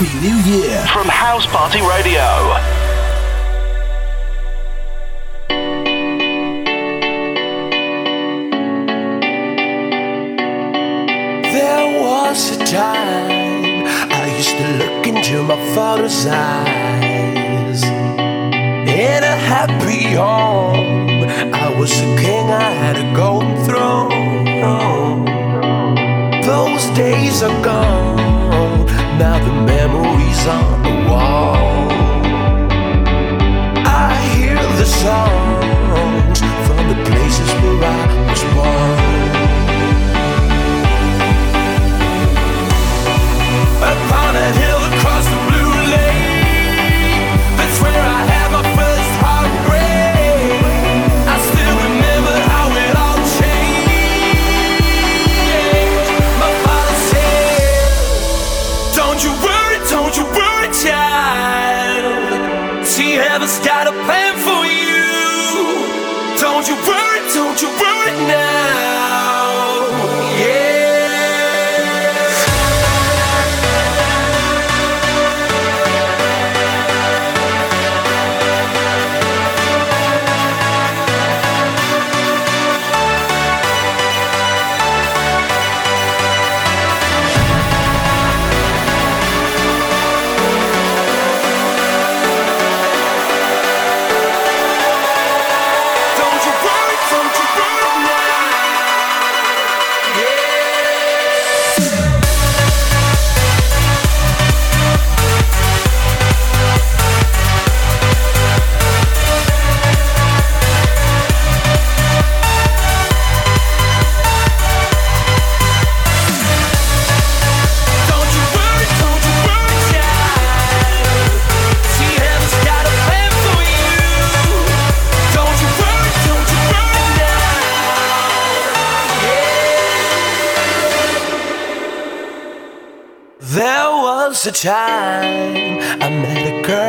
Happy New Year. From House Party Radio. There was a time I used to look into my father's eyes. In a happy home I was a king, I had a golden throne. Those days are gone about the memories on the wall. I hear the songs from the places where I was born. was a time I met a girl.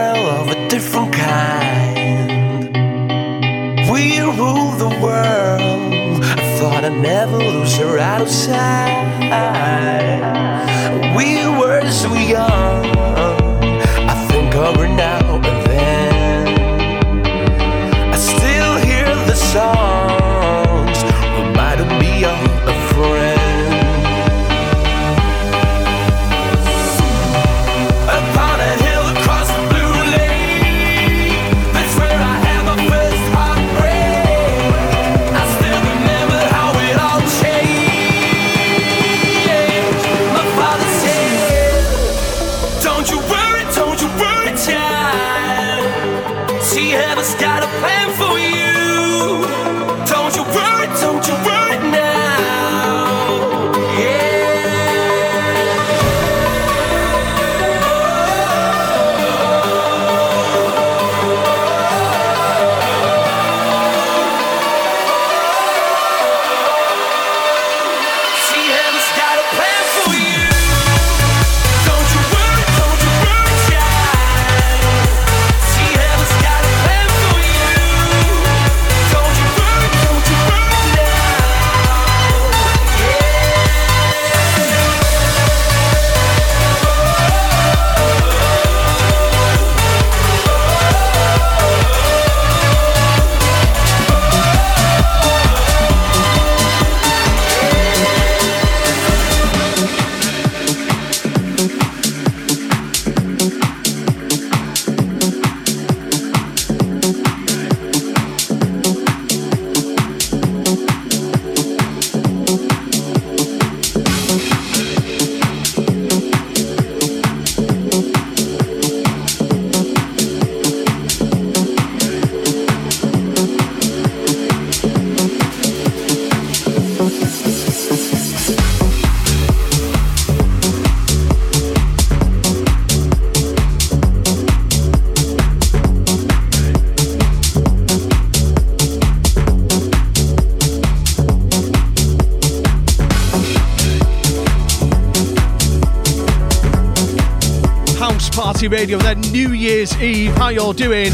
Radio then New Year's Eve. How y'all doing?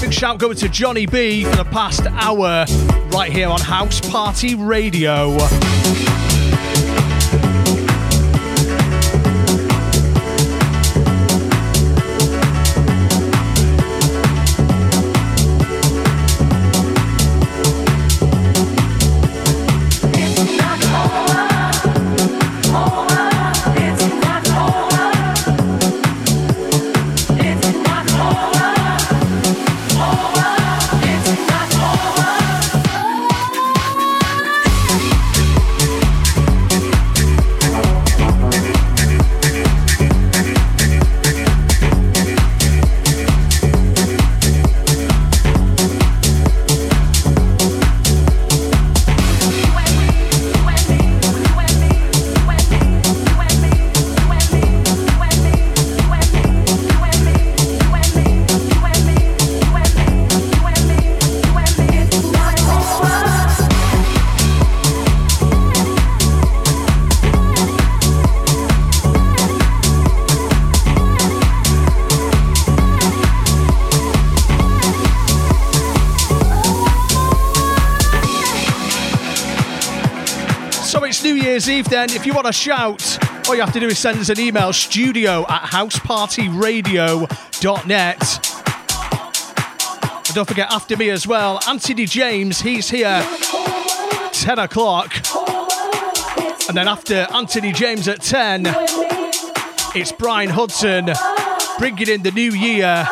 Big shout going to Johnny B for the past hour right here on House Party Radio. evening. If you want to shout, all you have to do is send us an email studio at housepartyradio.net. And don't forget, after me as well, Anthony James, he's here 10 o'clock. And then after Anthony James at 10, it's Brian Hudson bringing in the new year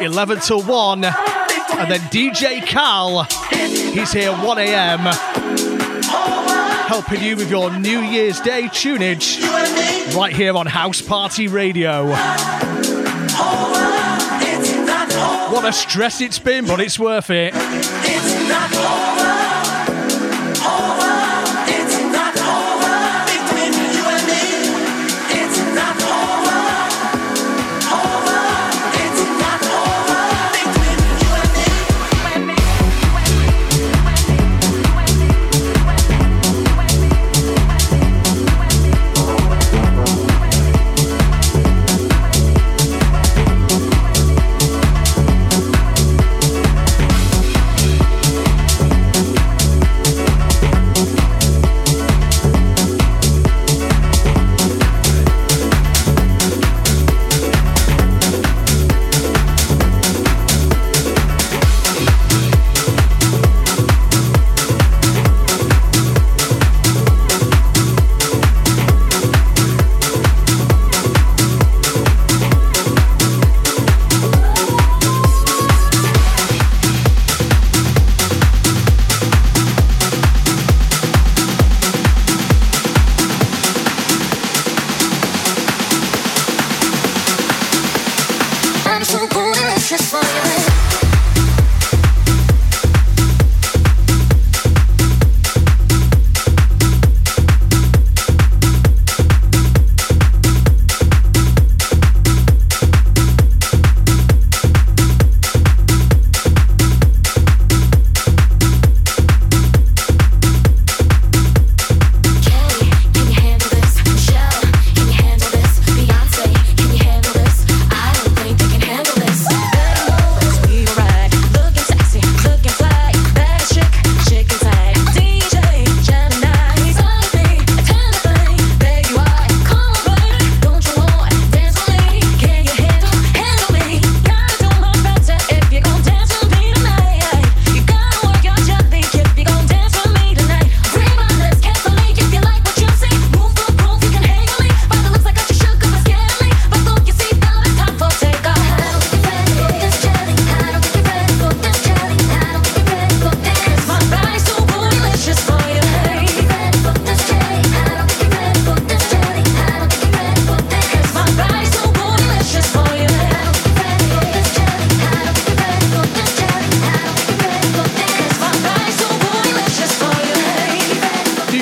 11 to 1. And then DJ Cal, he's here 1 a.m helping you with your New Year's Day tunage right here on House Party Radio. What a stress it's been, but it's worth it.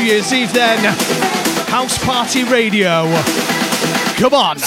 New Year's Eve then. House Party Radio. Come on.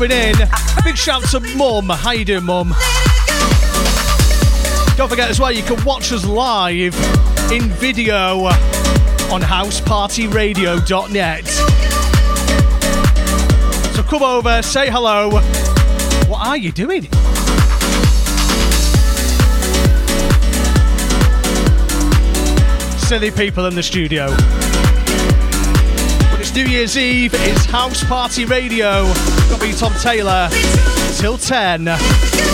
coming in. Big shout to Mum. How you doing, Mum? Don't forget as well, you can watch us live in video on housepartyradio.net. So come over, say hello. What are you doing? Silly people in the studio. But it's New Year's Eve, it's House Party Radio got me Tom Taylor till 10.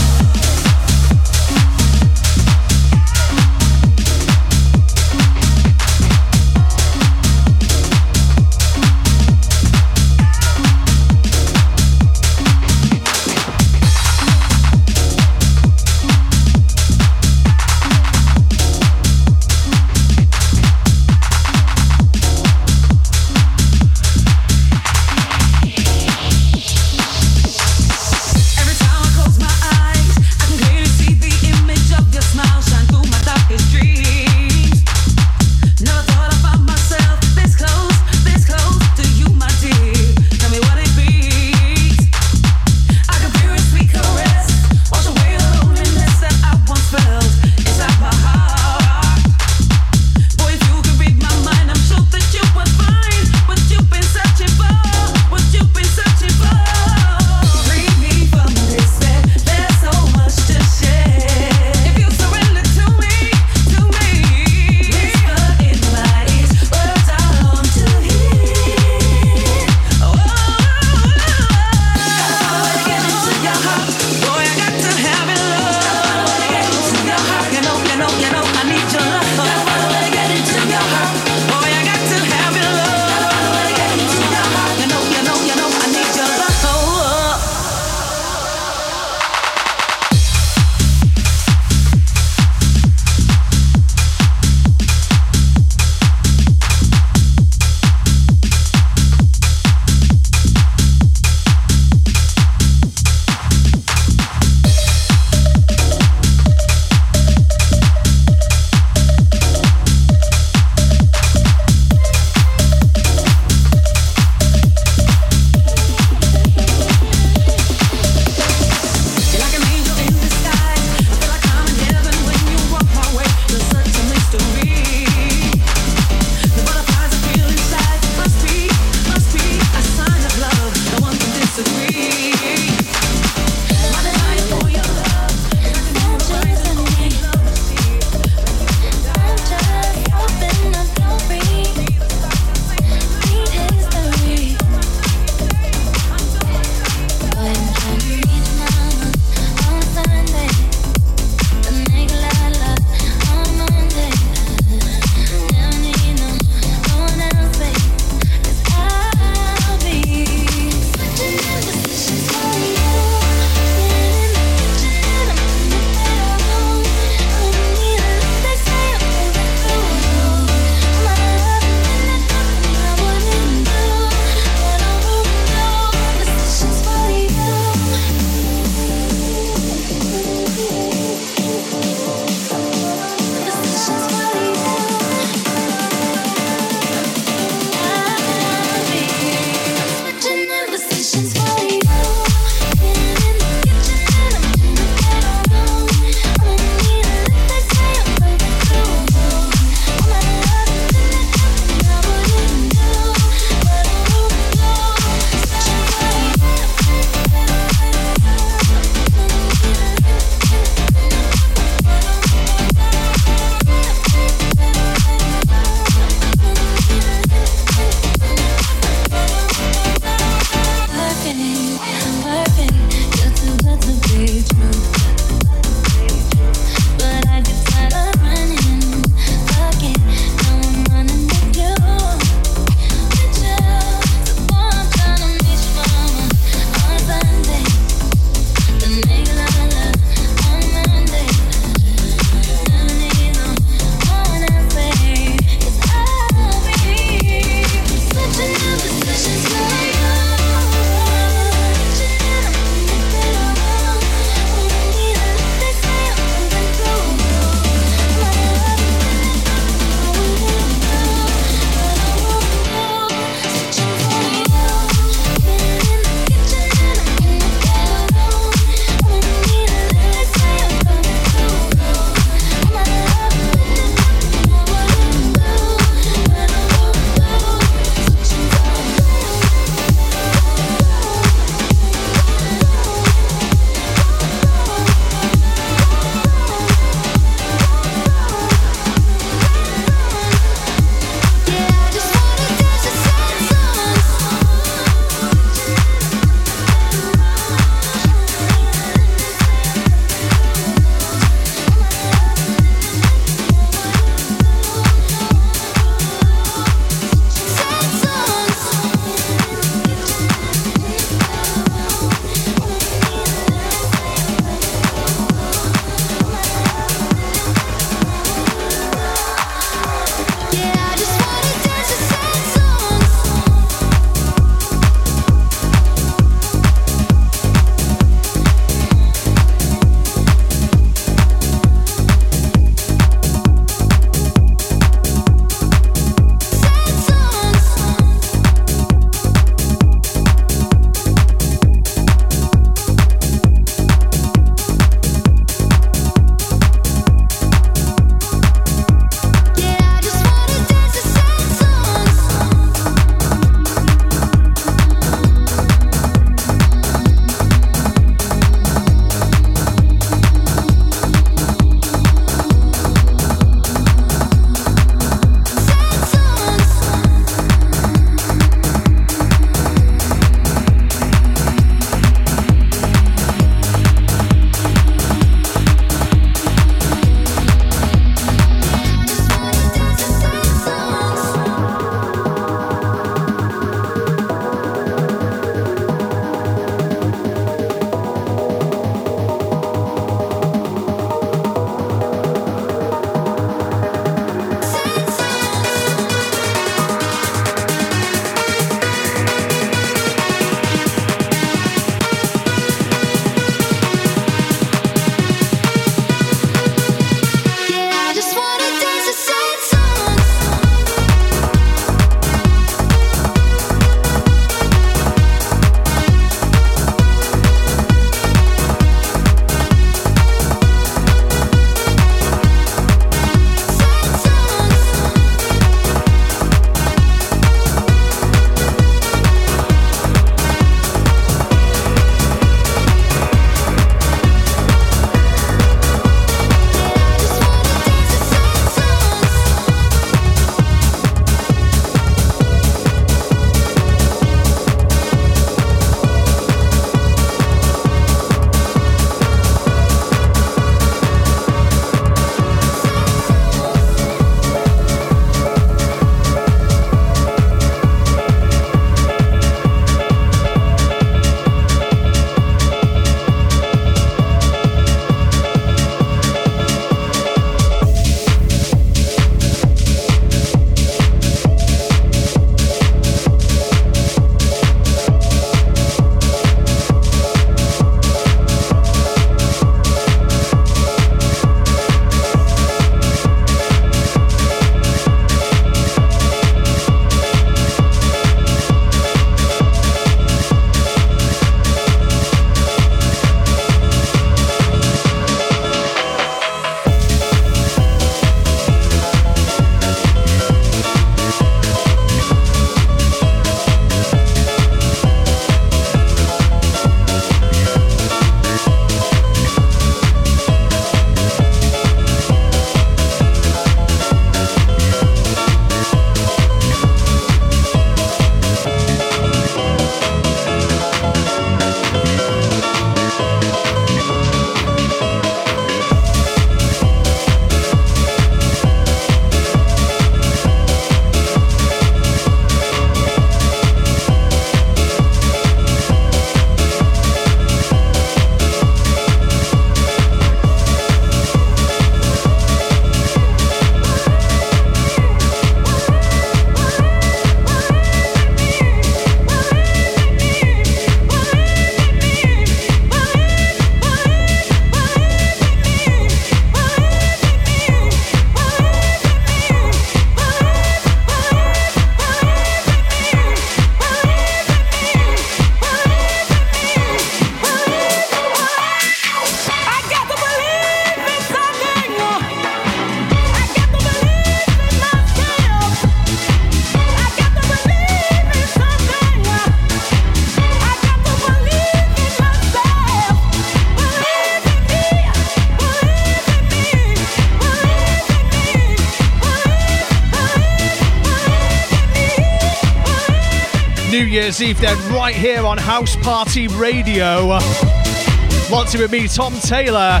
New Year's Eve, then right here on House Party Radio. In with me, Tom Taylor,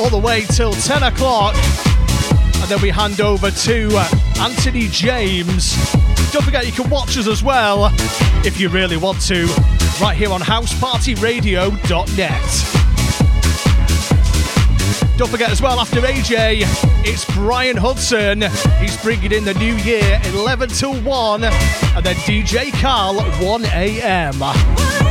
all the way till 10 o'clock. And then we hand over to uh, Anthony James. Don't forget, you can watch us as well if you really want to, right here on housepartyradio.net. Don't forget as well, after AJ, it's Brian Hudson. He's bringing in the new year 11 to 1, and then DJ Carl 1 a.m.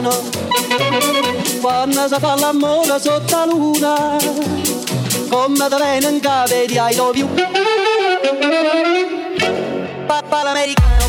americano Quando si fa l'amore sotto la luna Come da bene in cave di I love you l'americano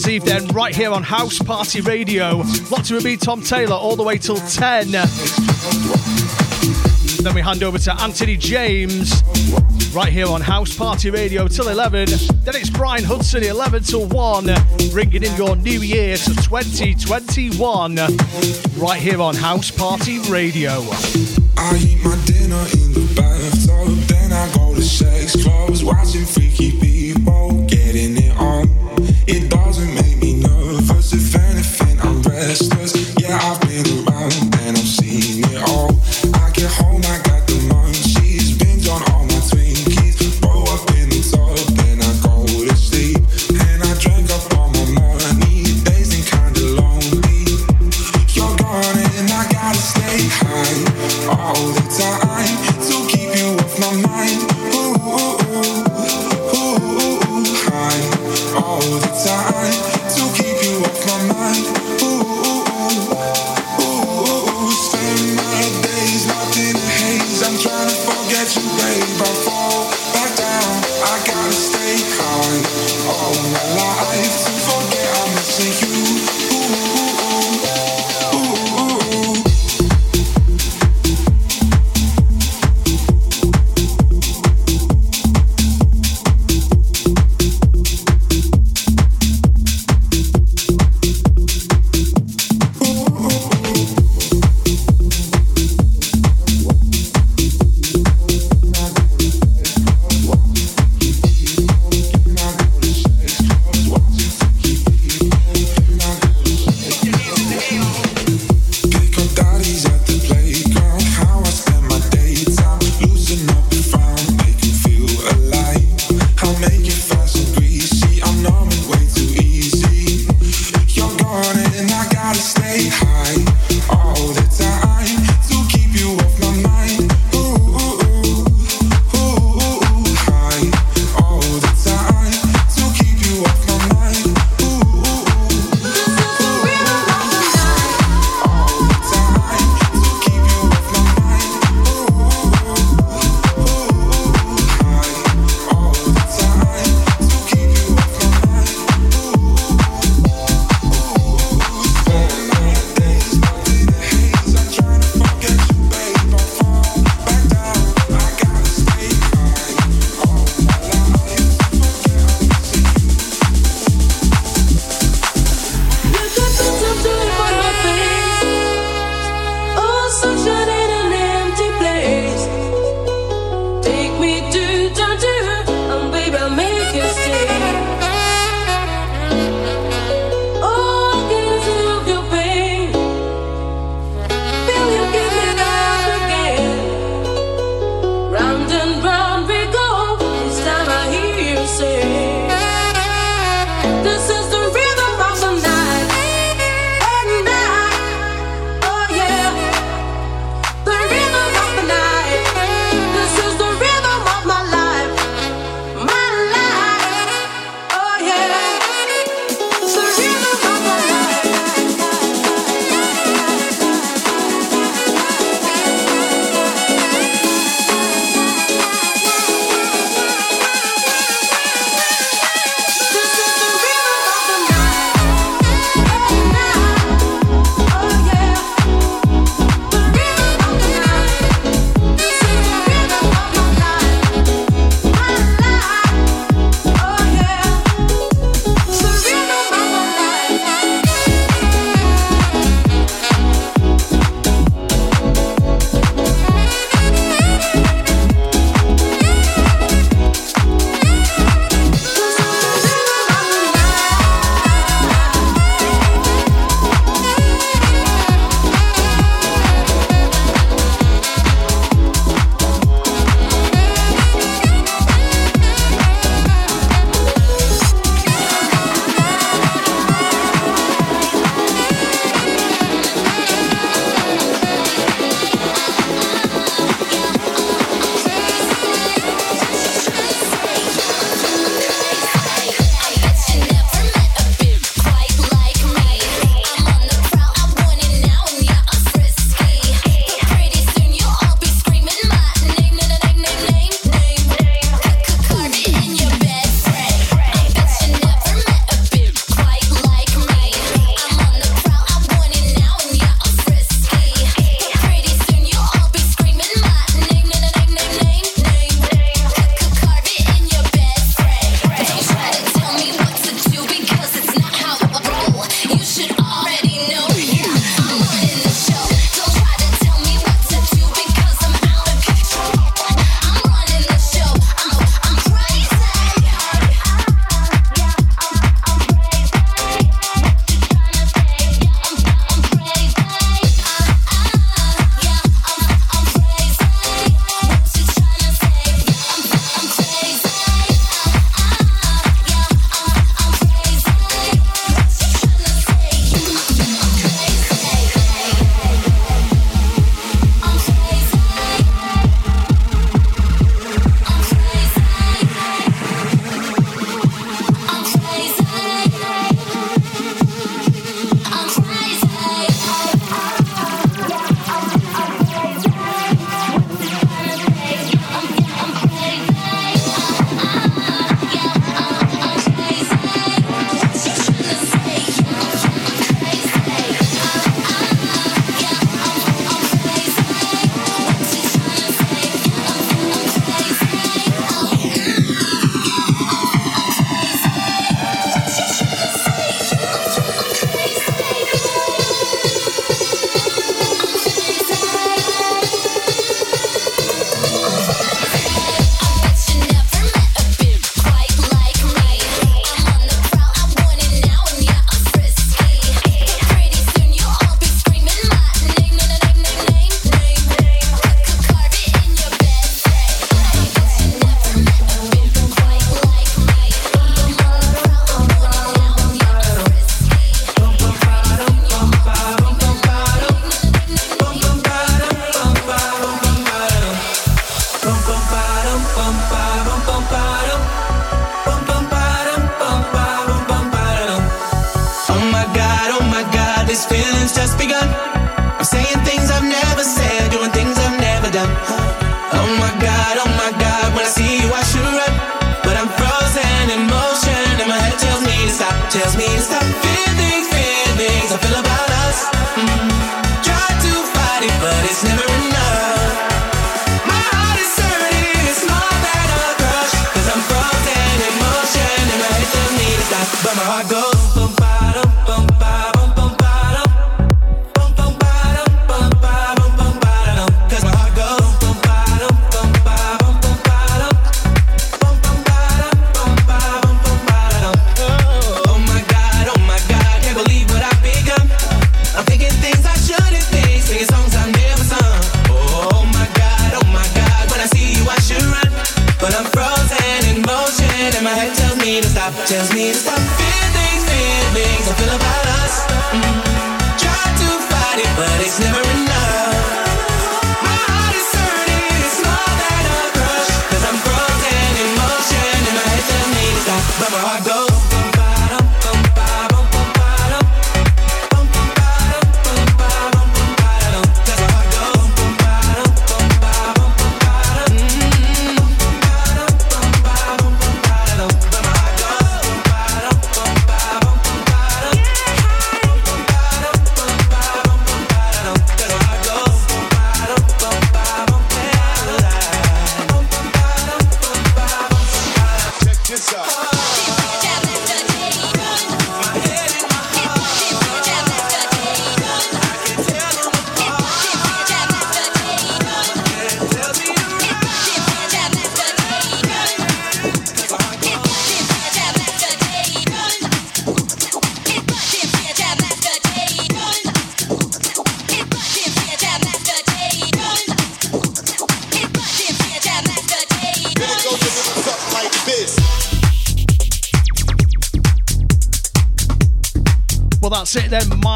Year's Eve then, right here on House Party Radio. Lots of be Tom Taylor all the way till 10. Then we hand over to Anthony James right here on House Party Radio till 11. Then it's Brian Hudson 11 till 1, bringing in your new year to 2021 right here on House Party Radio. I eat my dinner in the bathtub, then I go to sex clubs, watching freaky people.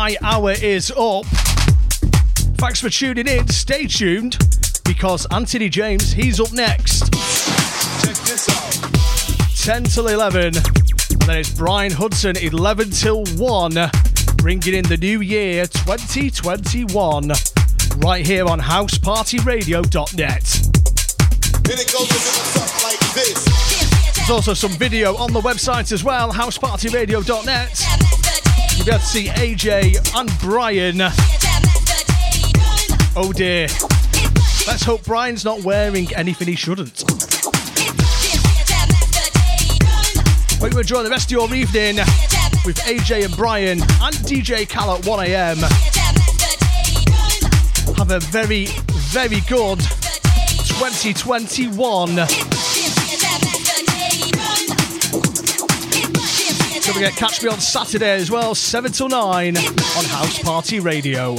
my hour is up. Thanks for tuning in. Stay tuned because Anthony James, he's up next. 10 till 11. And then it's Brian Hudson, 11 till 1, bringing in the new year 2021 right here on housepartyradio.net. It like There's also some video on the website as well, housepartyradio.net. You'll be able to see AJ and Brian. Oh dear. Let's hope Brian's not wearing anything he shouldn't. Hope you enjoy the rest of your evening with AJ and Brian and DJ Cal at 1am. Have a very, very good 2021. Don't forget, catch me on Saturday as well, 7 till 9 on House Party Radio.